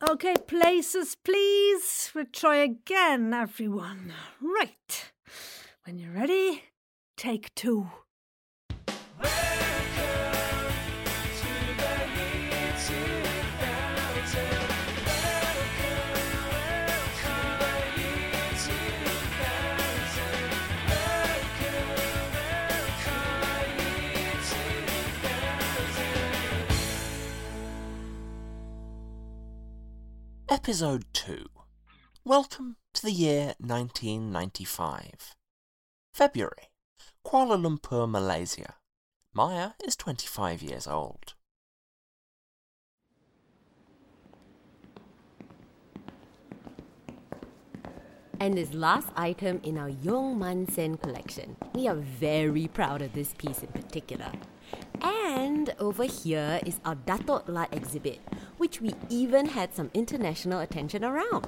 Okay, places, please. We'll try again, everyone. Right. When you're ready, take two. Episode 2 Welcome to the year 1995. February, Kuala Lumpur, Malaysia. Maya is 25 years old. And this last item in our Yong Mun Sen collection. We are very proud of this piece in particular. And over here is our Datuk La exhibit, which we even had some international attention around.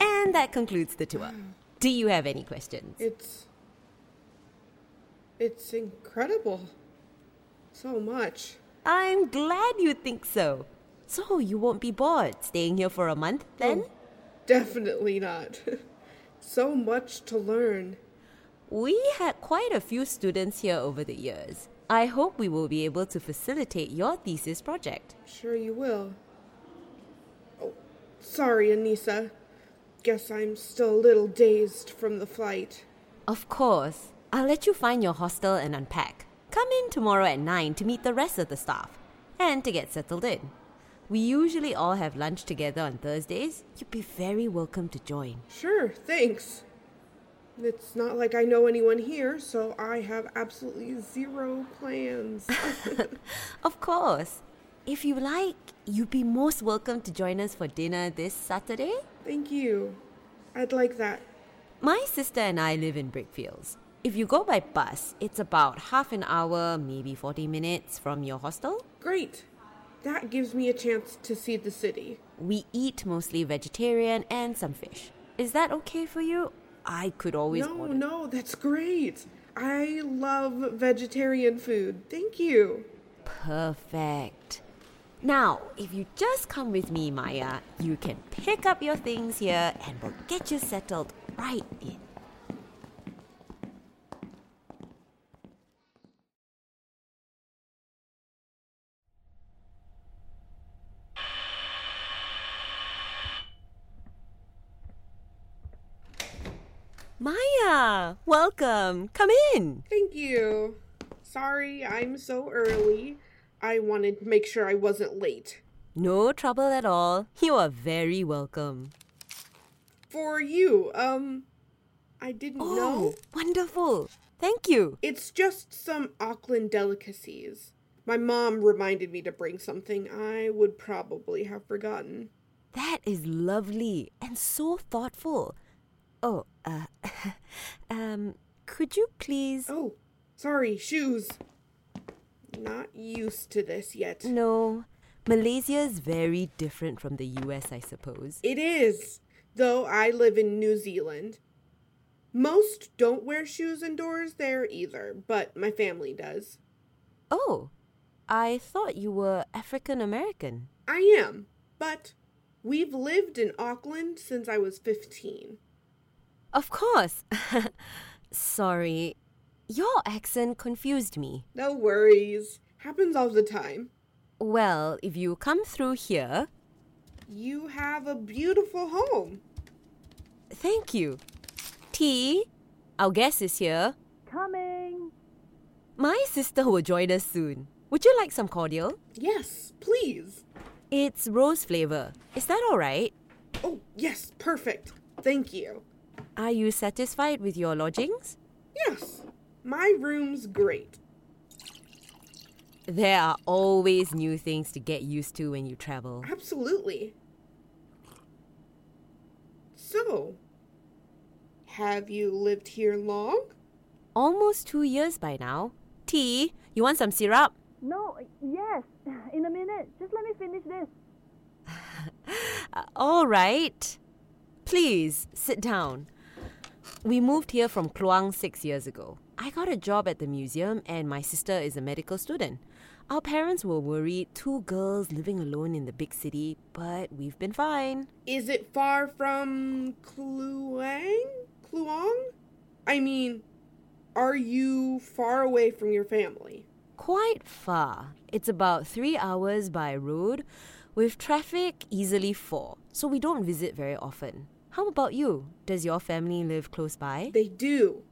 And that concludes the tour. Do you have any questions? It's. It's incredible. So much. I'm glad you think so. So you won't be bored staying here for a month then? Oh, definitely not. so much to learn. We had quite a few students here over the years. I hope we will be able to facilitate your thesis project. Sure, you will. Sorry, Anissa. Guess I'm still a little dazed from the flight. Of course. I'll let you find your hostel and unpack. Come in tomorrow at 9 to meet the rest of the staff and to get settled in. We usually all have lunch together on Thursdays. You'd be very welcome to join. Sure, thanks. It's not like I know anyone here, so I have absolutely zero plans. Of course. If you like, you'd be most welcome to join us for dinner this Saturday. Thank you. I'd like that. My sister and I live in Brickfields. If you go by bus, it's about half an hour, maybe 40 minutes from your hostel. Great. That gives me a chance to see the city. We eat mostly vegetarian and some fish. Is that okay for you? I could always no, order. no, that's great. I love vegetarian food. Thank you. Perfect. Now, if you just come with me, Maya, you can pick up your things here and we'll get you settled right in. Maya, welcome. Come in. Thank you. Sorry, I'm so early. I wanted to make sure I wasn't late. No trouble at all. You are very welcome. For you, um, I didn't Oh, know. wonderful. Thank you. It's just some Auckland delicacies. My mom reminded me to bring something I would probably have forgotten. That is lovely and so thoughtful. Oh, uh, um, could you please? Oh, sorry, shoes. Not used to this yet. No, Malaysia is very different from the US, I suppose. It is, though I live in New Zealand. Most don't wear shoes indoors there either, but my family does. Oh, I thought you were African American. I am, but we've lived in Auckland since I was 15. Of course. Sorry, your accent confused me. No worries. Happens all the time. Well, if you come through here, You have a beautiful home. thank you. Tea? our guest is here. Coming. My sister will join us soon. Would you like some cordial? Yes, please. It's rose flavor. Is that all right? Oh, yes, perfect. Thank you. Are you satisfied with your lodgings? Yes, my room's great. There are always new things to get used to when you travel. Absolutely. So, have you lived here long? Almost two years by now. T, you want some syrup? No, yes. In a minute. Just let me finish this. All right. Please sit down. We moved here from Kluang six years ago. I got a job at the museum, and my sister is a medical student. Our parents were worried, two girls living alone in the big city, but we've been fine. Is it far from Kluang? Kluang? I mean, are you far away from your family? Quite far. It's about three hours by road, with traffic easily four, so we don't visit very often. How about you? Does your family live close by? They do.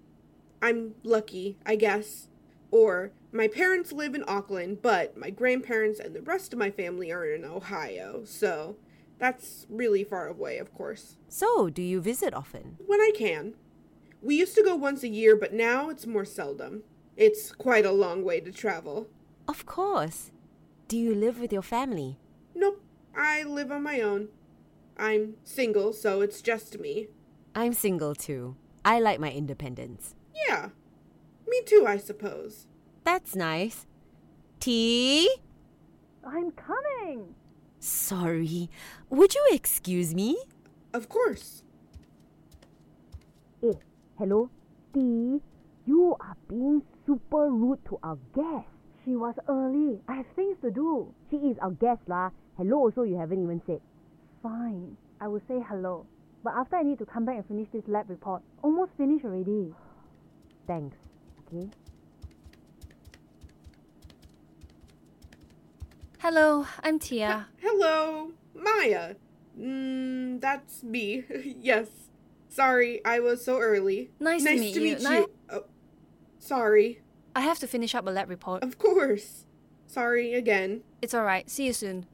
I'm lucky, I guess. Or my parents live in Auckland, but my grandparents and the rest of my family are in Ohio, so that's really far away, of course. So, do you visit often? When I can. We used to go once a year, but now it's more seldom. It's quite a long way to travel. Of course. Do you live with your family? Nope, I live on my own. I'm single, so it's just me. I'm single too. I like my independence. Yeah, me too, I suppose. That's nice. Tea? I'm coming. Sorry. Would you excuse me? Of course. Eh, hello? Dee, you are being super rude to our guest. She was early. I have things to do. She is our guest lah. Hello also you haven't even said. Fine. I will say hello. But after I need to come back and finish this lab report. Almost finished already. Thanks. Okay? Hello, I'm Tia. Hello, Maya. Mm, that's me. yes. Sorry, I was so early. Nice to meet you. Ni- you. Oh, sorry. I have to finish up a lab report. Of course. Sorry again. It's alright. See you soon.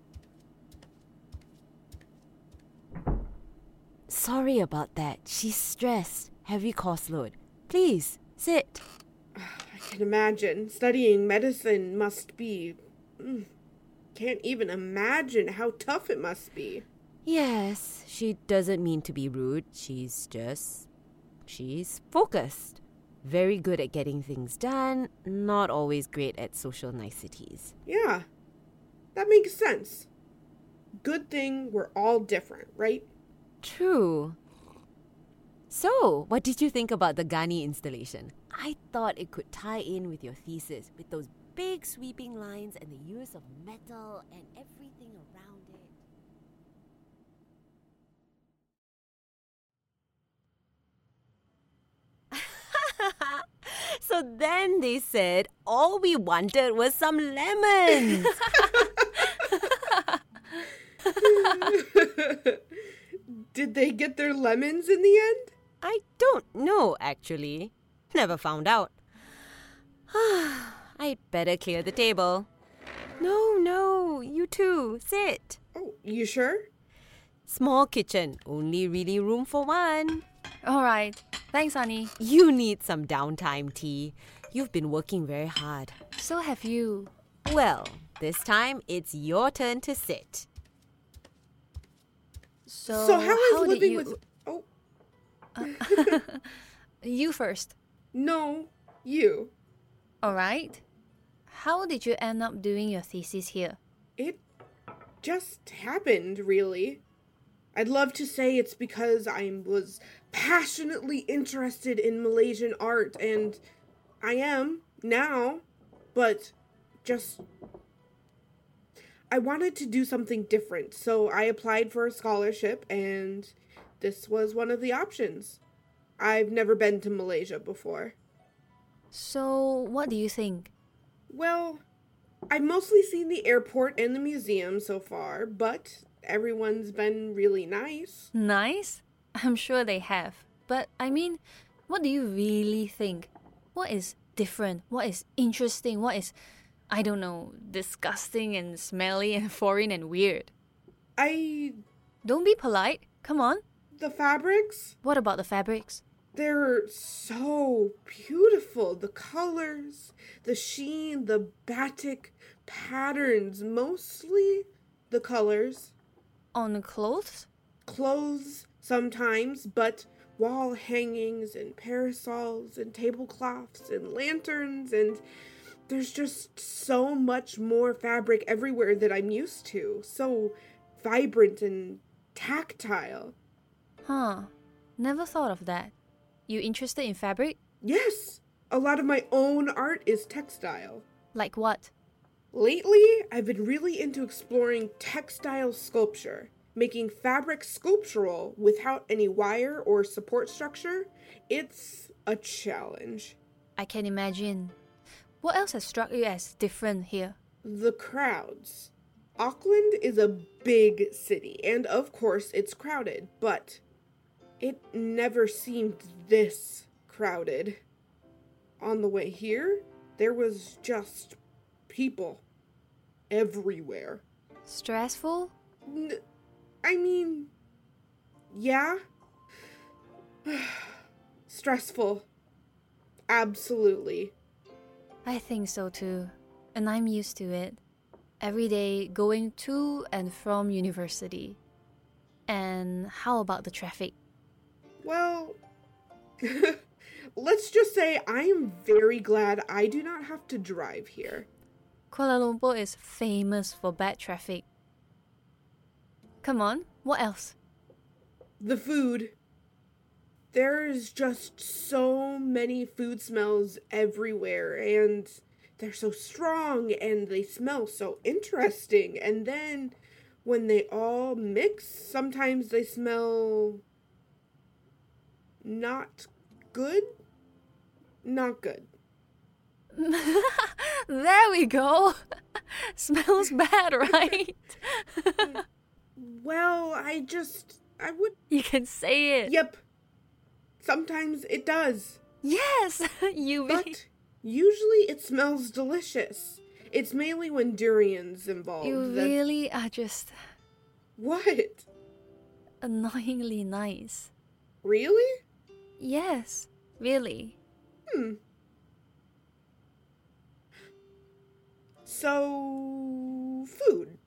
Sorry about that. She's stressed. Heavy course load. Please, sit. I can imagine. Studying medicine must be. Mm, can't even imagine how tough it must be. Yes, she doesn't mean to be rude. She's just. She's focused. Very good at getting things done, not always great at social niceties. Yeah, that makes sense. Good thing we're all different, right? True. So, what did you think about the Ghani installation? I thought it could tie in with your thesis, with those big sweeping lines and the use of metal and everything around it. so then they said all we wanted was some lemons. Did they get their lemons in the end? I don't know, actually. Never found out. I'd better clear the table. No, no, you too. sit. Oh, you sure? Small kitchen, only really room for one. Alright. Thanks, honey. You need some downtime, Tea. You've been working very hard. So have you. Well, this time it's your turn to sit. So, So how is did living you... with You first. no, you. Alright. How did you end up doing your thesis here? It just happened, really. I'd love to say it's because I was passionately interested in Malaysian art, and I am now, but just. I wanted to do something different, so I applied for a scholarship, and this was one of the options. I've never been to Malaysia before. So, what do you think? Well, I've mostly seen the airport and the museum so far, but everyone's been really nice. Nice? I'm sure they have. But I mean, what do you really think? What is different? What is interesting? What is, I don't know, disgusting and smelly and foreign and weird? I. Don't be polite. Come on. The fabrics? What about the fabrics? They're so beautiful. The colors, the sheen, the batik patterns, mostly the colors. On the clothes? Clothes sometimes, but wall hangings and parasols and tablecloths and lanterns and there's just so much more fabric everywhere that I'm used to. So vibrant and tactile. Huh. Never thought of that. You interested in fabric? Yes, a lot of my own art is textile. Like what? Lately, I've been really into exploring textile sculpture, making fabric sculptural without any wire or support structure. It's a challenge. I can imagine. What else has struck you as different here? The crowds. Auckland is a big city, and of course it's crowded, but it never seemed this crowded. On the way here, there was just people everywhere. Stressful? N- I mean, yeah. Stressful. Absolutely. I think so too. And I'm used to it. Every day going to and from university. And how about the traffic? Well, let's just say I am very glad I do not have to drive here. Kuala Lumpur is famous for bad traffic. Come on, what else? The food. There's just so many food smells everywhere, and they're so strong and they smell so interesting. And then when they all mix, sometimes they smell not good. Not good. there we go. Smells bad, right? Well, I just. I would. you can say it. Yep. Sometimes it does. Yes, you. But usually it smells delicious. It's mainly when durian's involved. You that- really are just What? annoyingly nice. Really? Yes, really. Hmm. So, food.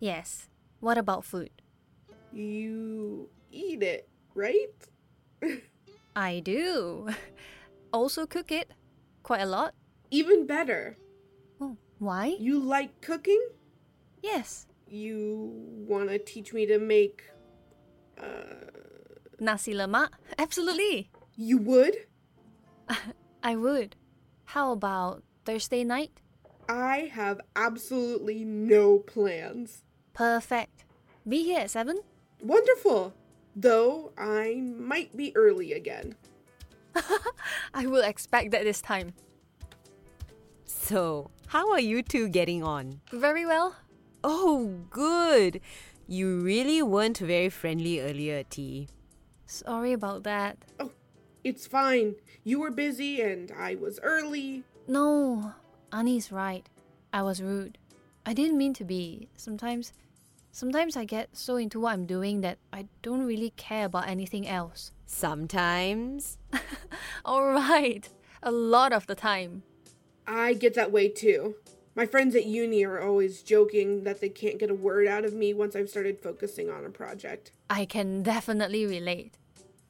Yes. What about food? You eat it, right? I do. Also cook it. Quite a lot. Even better. Oh, why? You like cooking? Yes. You want to teach me to make. Uh. Nasi lemak? Absolutely. You would? I would. How about Thursday night? I have absolutely no plans. Perfect. Be here at 7? Wonderful! Though I might be early again. I will expect that this time. So, how are you two getting on? Very well. Oh, good. You really weren't very friendly earlier, T. Sorry about that. Oh, it's fine. You were busy and I was early. No, Annie's right. I was rude. I didn't mean to be. Sometimes sometimes I get so into what I'm doing that I don't really care about anything else. Sometimes. Alright. A lot of the time. I get that way too. My friends at uni are always joking that they can't get a word out of me once I've started focusing on a project. I can definitely relate.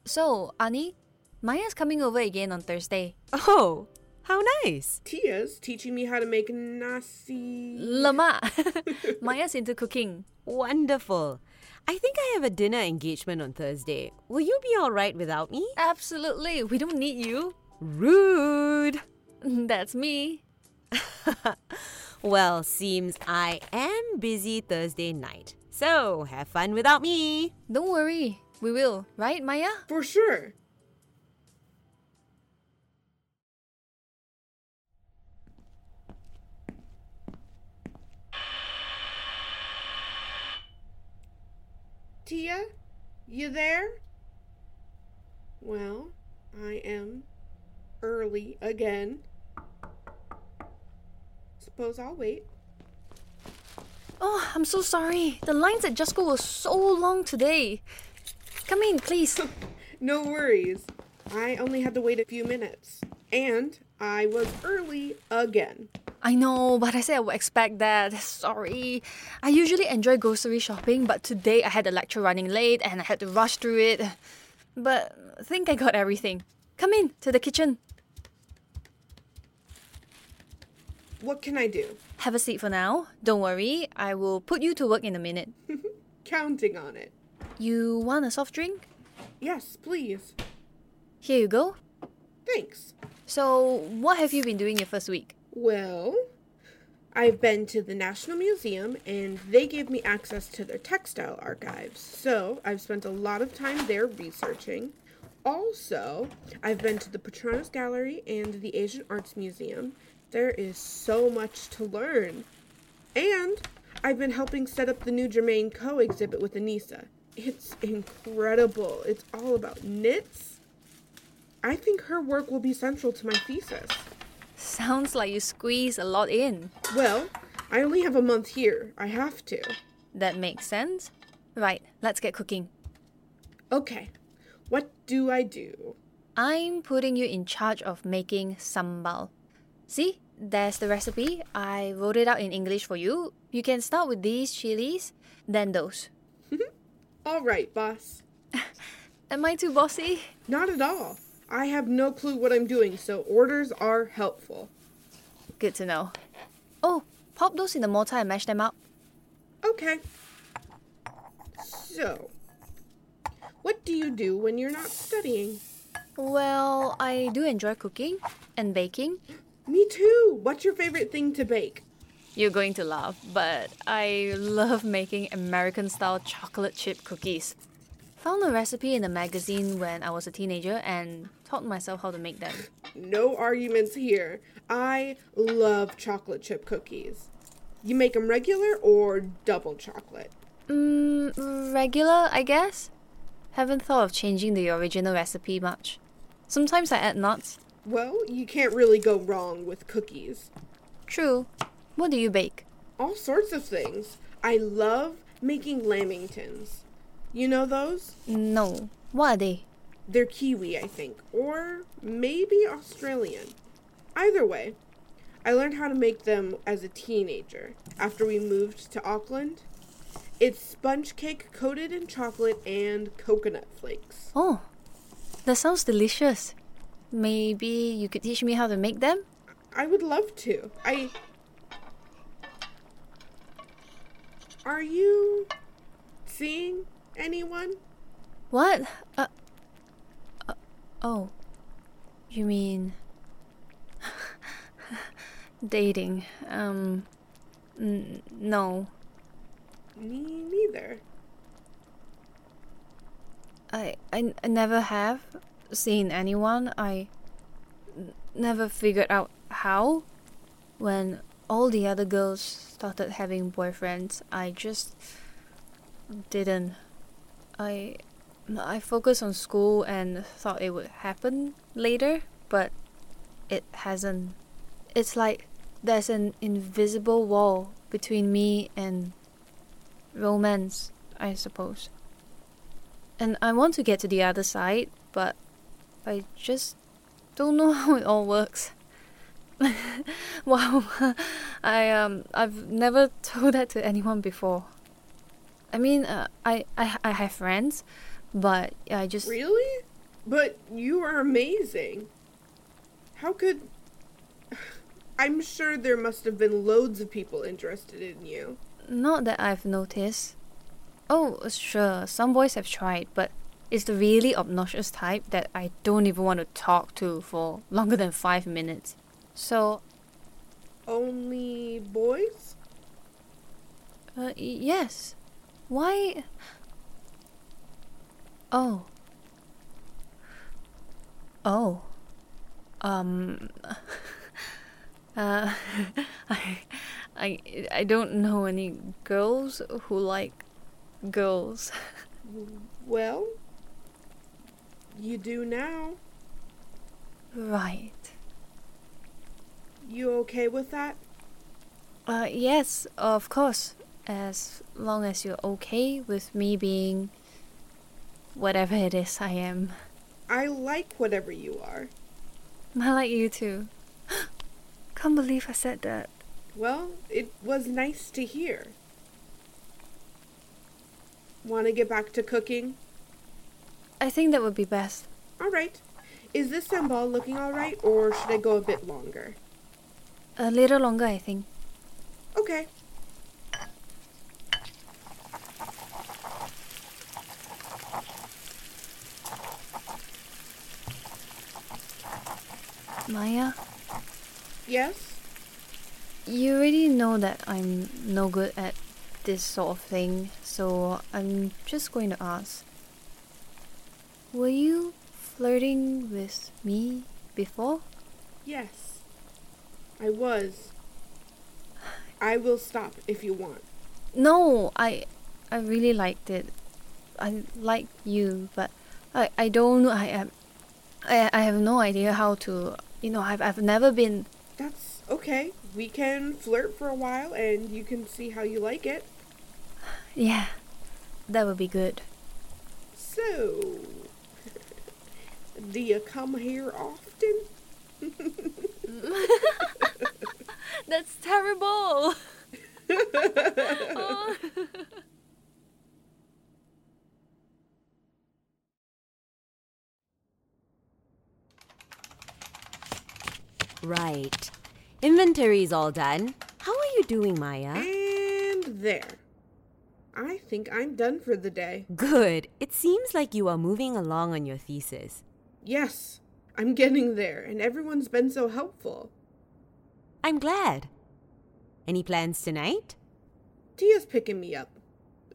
So, Annie, Maya's coming over again on Thursday. Oh, how nice. Tia's teaching me how to make nasi. Lemak. Maya's into cooking. Wonderful. I think I have a dinner engagement on Thursday. Will you be alright without me? Absolutely. We don't need you. Rude. That's me. Well, seems I am busy Thursday night. So, have fun without me. Don't worry. We will, right, Maya? For sure. Tia, you there? Well, I am early again. Suppose I'll wait. Oh, I'm so sorry. The lines at Jusco were so long today. Come in, please. No worries. I only had to wait a few minutes. And I was early again. I know, but I said I would expect that. Sorry. I usually enjoy grocery shopping, but today I had a lecture running late and I had to rush through it. But I think I got everything. Come in to the kitchen. What can I do? Have a seat for now. Don't worry, I will put you to work in a minute. Counting on it. You want a soft drink? Yes, please. Here you go. Thanks. So, what have you been doing your first week? Well, I've been to the National Museum and they gave me access to their textile archives. So I've spent a lot of time there researching. Also, I've been to the Petronas Gallery and the Asian Arts Museum. There is so much to learn. And I've been helping set up the new Germaine Co exhibit with Anissa. It's incredible. It's all about knits. I think her work will be central to my thesis. Sounds like you squeeze a lot in. Well, I only have a month here. I have to. That makes sense. Right, let's get cooking. Okay, what do I do? I'm putting you in charge of making sambal. See, there's the recipe. I wrote it out in English for you. You can start with these chilies, then those. All right, boss. Am I too bossy? Not at all. I have no clue what I'm doing, so orders are helpful. Good to know. Oh, pop those in the mortar and mash them up. Okay. So, what do you do when you're not studying? Well, I do enjoy cooking and baking. Me too. What's your favorite thing to bake? You're going to laugh, but I love making American style chocolate chip cookies. Found a recipe in a magazine when I was a teenager and taught myself how to make them. No arguments here. I love chocolate chip cookies. You make them regular or double chocolate? Mm, regular, I guess. Haven't thought of changing the original recipe much. Sometimes I add nuts. Well, you can't really go wrong with cookies. True. What do you bake? All sorts of things. I love making lamingtons. You know those? No. What are they? They're Kiwi, I think, or maybe Australian. Either way, I learned how to make them as a teenager after we moved to Auckland. It's sponge cake coated in chocolate and coconut flakes. Oh, that sounds delicious. Maybe you could teach me how to make them? I would love to. I. Are you seeing anyone? What? Uh, uh, oh. You mean. dating. Um. N- no. Me neither. I, I, I never have seen anyone. I never figured out how. When all the other girls started having boyfriends, I just didn't. I I focused on school and thought it would happen later, but it hasn't. It's like there's an invisible wall between me and romance, I suppose. And I want to get to the other side, but I just don't know how it all works. wow, I um I've never told that to anyone before. I mean, uh, I, I I have friends, but I just Really? But you are amazing. How could. I'm sure there must have been loads of people interested in you. not that I've noticed. Oh, sure, some boys have tried, but it's the really obnoxious type that I don't even want to talk to for longer than five minutes. So, Only boys? uh, yes. Why? Oh. Oh. Um. uh, I, I, I don't know any girls who like girls. Well, you do now. right. You okay with that? Uh, yes, of course. As long as you're okay with me being whatever it is I am. I like whatever you are. I like you too. Can't believe I said that. Well, it was nice to hear. Want to get back to cooking? I think that would be best. All right. Is this sambal looking all right, or should I go a bit longer? A little longer, I think. Okay. Maya, Yes? you already know that I'm no good at this sort of thing, so I'm just going to ask. Were you flirting with me before? Yes, I was. I will stop if you want. No, I I really liked it. I like you, but I I don't I am I I have no idea how to you know I've I've never been That's okay. We can flirt for a while and you can see how you like it. yeah. That would be good. So, do you come here often? That's terrible. Oh. Right. Inventory is all done. How are you doing, Maya? And there. I think I'm done for the day. Good. It seems like you are moving along on your thesis. Yes, I'm getting there, and everyone's been so helpful. I'm glad. Any plans tonight? Tia's picking me up.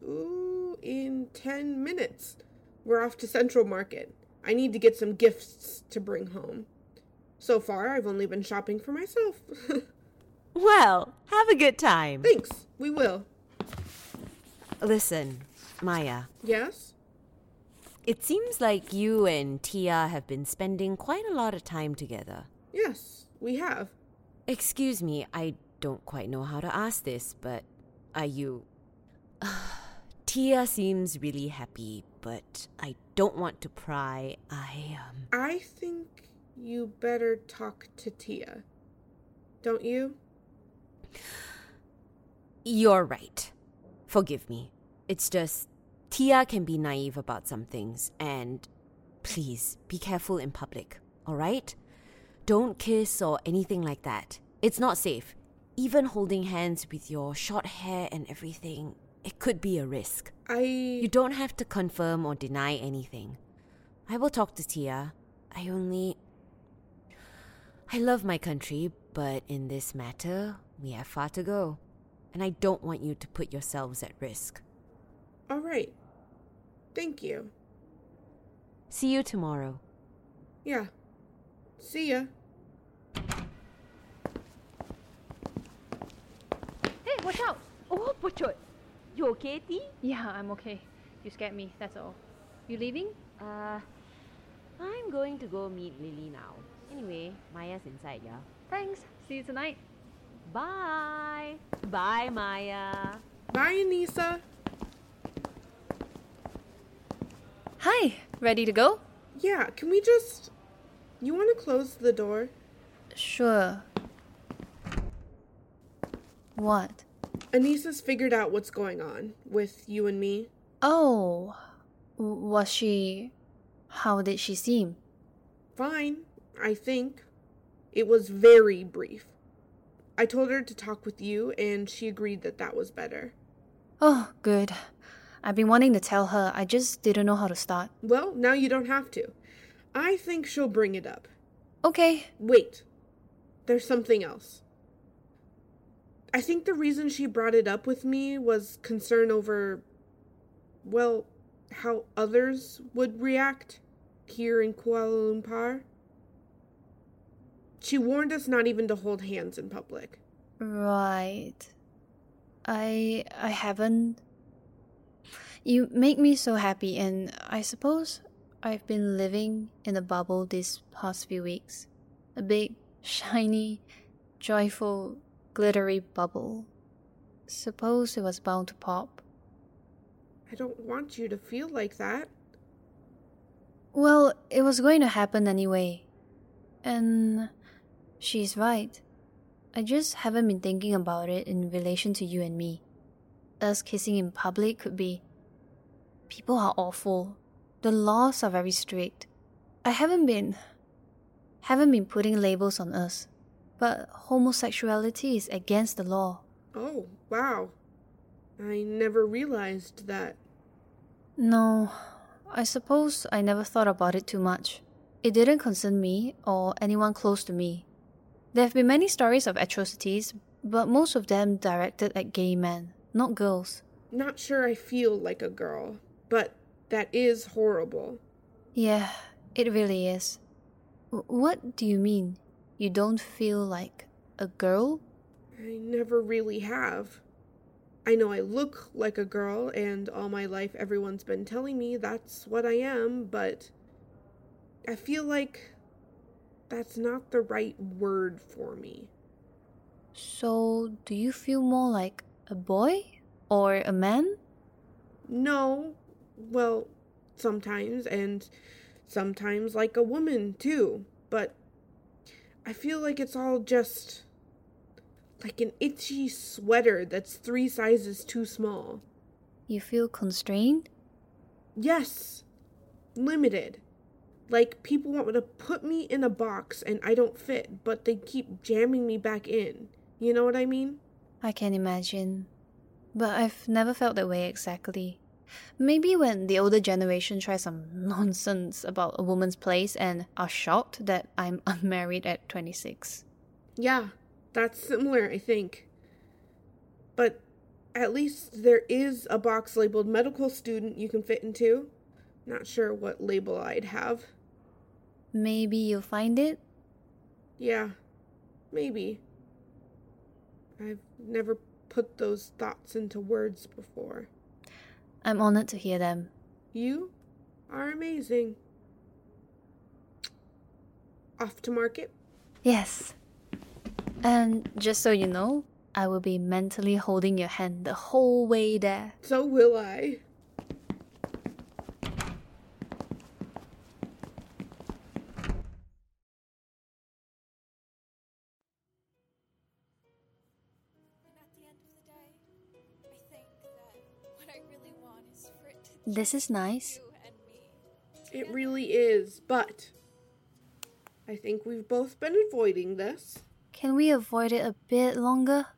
Ooh, in 10 minutes. We're off to Central Market. I need to get some gifts to bring home. So far, I've only been shopping for myself. Well, have a good time. Thanks, we will. Listen, Maya, Yes? It seems like you and Tia have been spending quite a lot of time together. Yes, we have. Excuse me, I don't quite know how to ask this, but are you. Tia seems really happy, but I don't want to pry. I, um. I think you better talk to Tia. Don't you? You're right. Forgive me. It's just. Tia can be naive about some things, and please be careful in public, alright? Don't kiss or anything like that. It's not safe. Even holding hands with your short hair and everything, it could be a risk. I. You don't have to confirm or deny anything. I will talk to Tia. I only. I love my country, but in this matter, we have far to go. And I don't want you to put yourselves at risk. All right. Thank you. See you tomorrow. Yeah. See ya. Hey, watch out! Oh, Puchut. You okay, T? Yeah, I'm okay. You scared me, that's all. You leaving? Uh, I'm going to go meet Lily now. Anyway, Maya's inside, yeah? Thanks. See you tonight. Bye! Bye, Maya! Bye, Anissa. Hi, ready to go? Yeah, can we just. You want to close the door? Sure. What? Anissa's figured out what's going on with you and me. Oh, was she. How did she seem? Fine, I think. It was very brief. I told her to talk with you, and she agreed that that was better. Oh, good. I've been wanting to tell her, I just didn't know how to start. Well, now you don't have to. I think she'll bring it up. Okay. Wait, there's something else. I think the reason she brought it up with me was concern over, well, how others would react here in Kuala Lumpur. She warned us not even to hold hands in public. Right. I I haven't. You make me so happy and I suppose I've been living in a bubble these past few weeks. A big, shiny, joyful, glittery bubble. Suppose it was bound to pop. I don't want you to feel like that. Well, it was going to happen anyway. And she's right. I just haven't been thinking about it in relation to you and me. Us kissing in public could be. People are awful. The laws are very strict. I haven't been. haven't been putting labels on us. But homosexuality is against the law. Oh, wow. I never realized that. No, I suppose I never thought about it too much. It didn't concern me or anyone close to me. There have been many stories of atrocities, But most of them directed at gay men, not girls. Not sure I feel like a girl, but that is horrible. Yeah, it really is. W- what do you mean? You don't feel like a girl? I never really have. I know I look like a girl, and all my life everyone's been telling me that's what I am, but I feel like that's not the right word for me. So, do you feel more like a boy or a man? No, well, sometimes, and sometimes like a woman too, but I feel like it's all just like an itchy sweater that's three sizes too small. You feel constrained? Yes, limited. Like people want me to put me in a box and I don't fit, but they keep jamming me back in. You know what I mean? I can imagine. But I've never felt that way exactly. Maybe when the older generation tries some nonsense about a woman's place and are shocked that I'm unmarried at 26. Yeah, that's similar, I think. But at least there is a box labeled medical student you can fit into. Not sure what label I'd have. Maybe you'll find it? Yeah, maybe. I've never put those thoughts into words before. I'm honored to hear them. You are amazing. Off to market? Yes. And just so you know, I will be mentally holding your hand the whole way there. So will I. This is nice. you and me. It really is, but I think we've both been avoiding this. Can we avoid it a bit longer?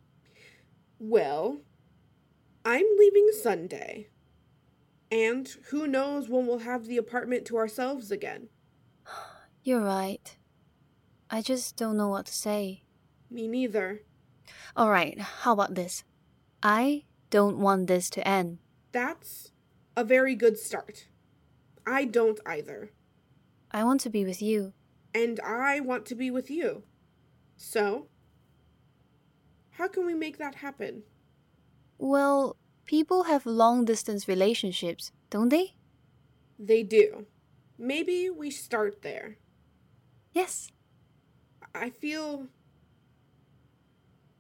Well, I'm leaving Sunday. And who knows when we'll have the apartment to ourselves again. You're right. I just don't know what to say. Me neither. Alright, how about this? I don't want this to end. That's a very good start. I don't either. I want to be with you. And I want to be with you. So, how can we make that happen? Well, people have long distance relationships, don't they? They do. Maybe we start there. Yes. I feel.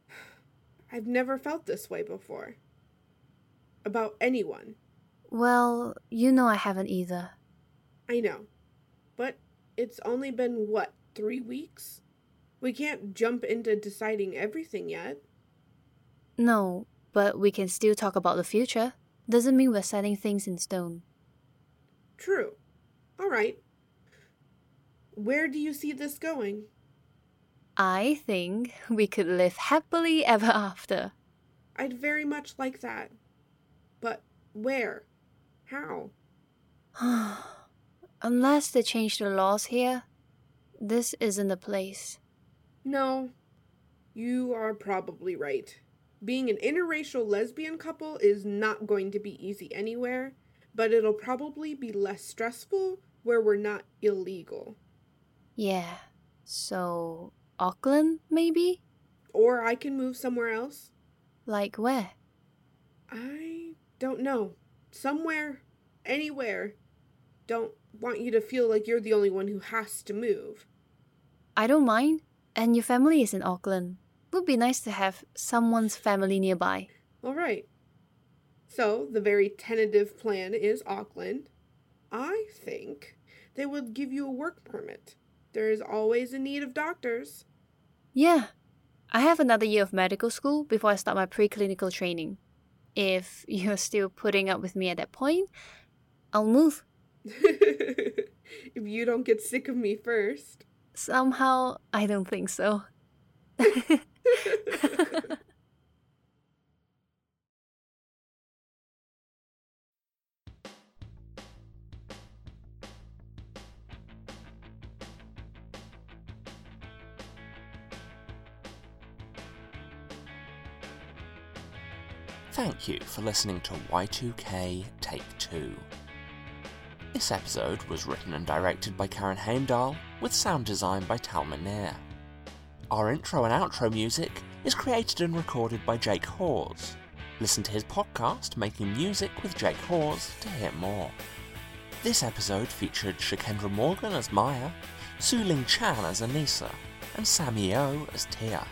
I've never felt this way before. About anyone. Well, you know I haven't either. I know. But it's only been, what, three weeks? We can't jump into deciding everything yet. No, but we can still talk about the future. Doesn't mean we're setting things in stone. True. All right. Where do you see this going? I think we could live happily ever after. I'd very much like that. But where? How? Unless they change the laws here, this isn't the place. No, you are probably right. Being an interracial lesbian couple is not going to be easy anywhere, but it'll probably be less stressful where we're not illegal. Yeah. So, Auckland, maybe? Or I can move somewhere else. Like where? I don't know. Somewhere, anywhere. Don't want you to feel like you're the only one who has to move. I don't mind. And your family is in Auckland. Would be nice to have someone's family nearby. All right. So, the very tentative plan is Auckland. I think they would give you a work permit. There is always a need of doctors. Yeah. I have another year of medical school before I start my preclinical training. If you're still putting up with me at that point, I'll move. if you don't get sick of me first. Somehow, I don't think so. Thank you for listening to Y2K Take 2. This episode was written and directed by Karen Heimdahl, with sound design by Tal. Our intro and outro music is created and recorded by Jake Hawes. Listen to his podcast, Making Music with Jake Hawes, to hear more. This episode featured Shakendra Morgan as Maya, Su Ling Chan as Anissa, and Sammy O as Tia.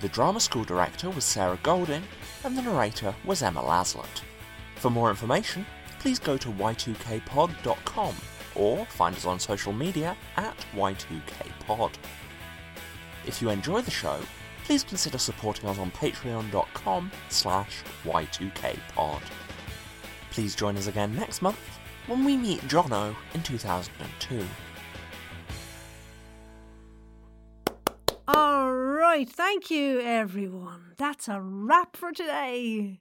The drama school director was Sarah Golding, and the narrator was Emma Laslett. For more information, please go to y2kpod.com or find us on social media at y2kpod. If you enjoy the show, please consider supporting us on patreon.com slash y2kpod. Please join us again next month when we meet Jono in 2002. Right, thank you, everyone. That's a wrap for today.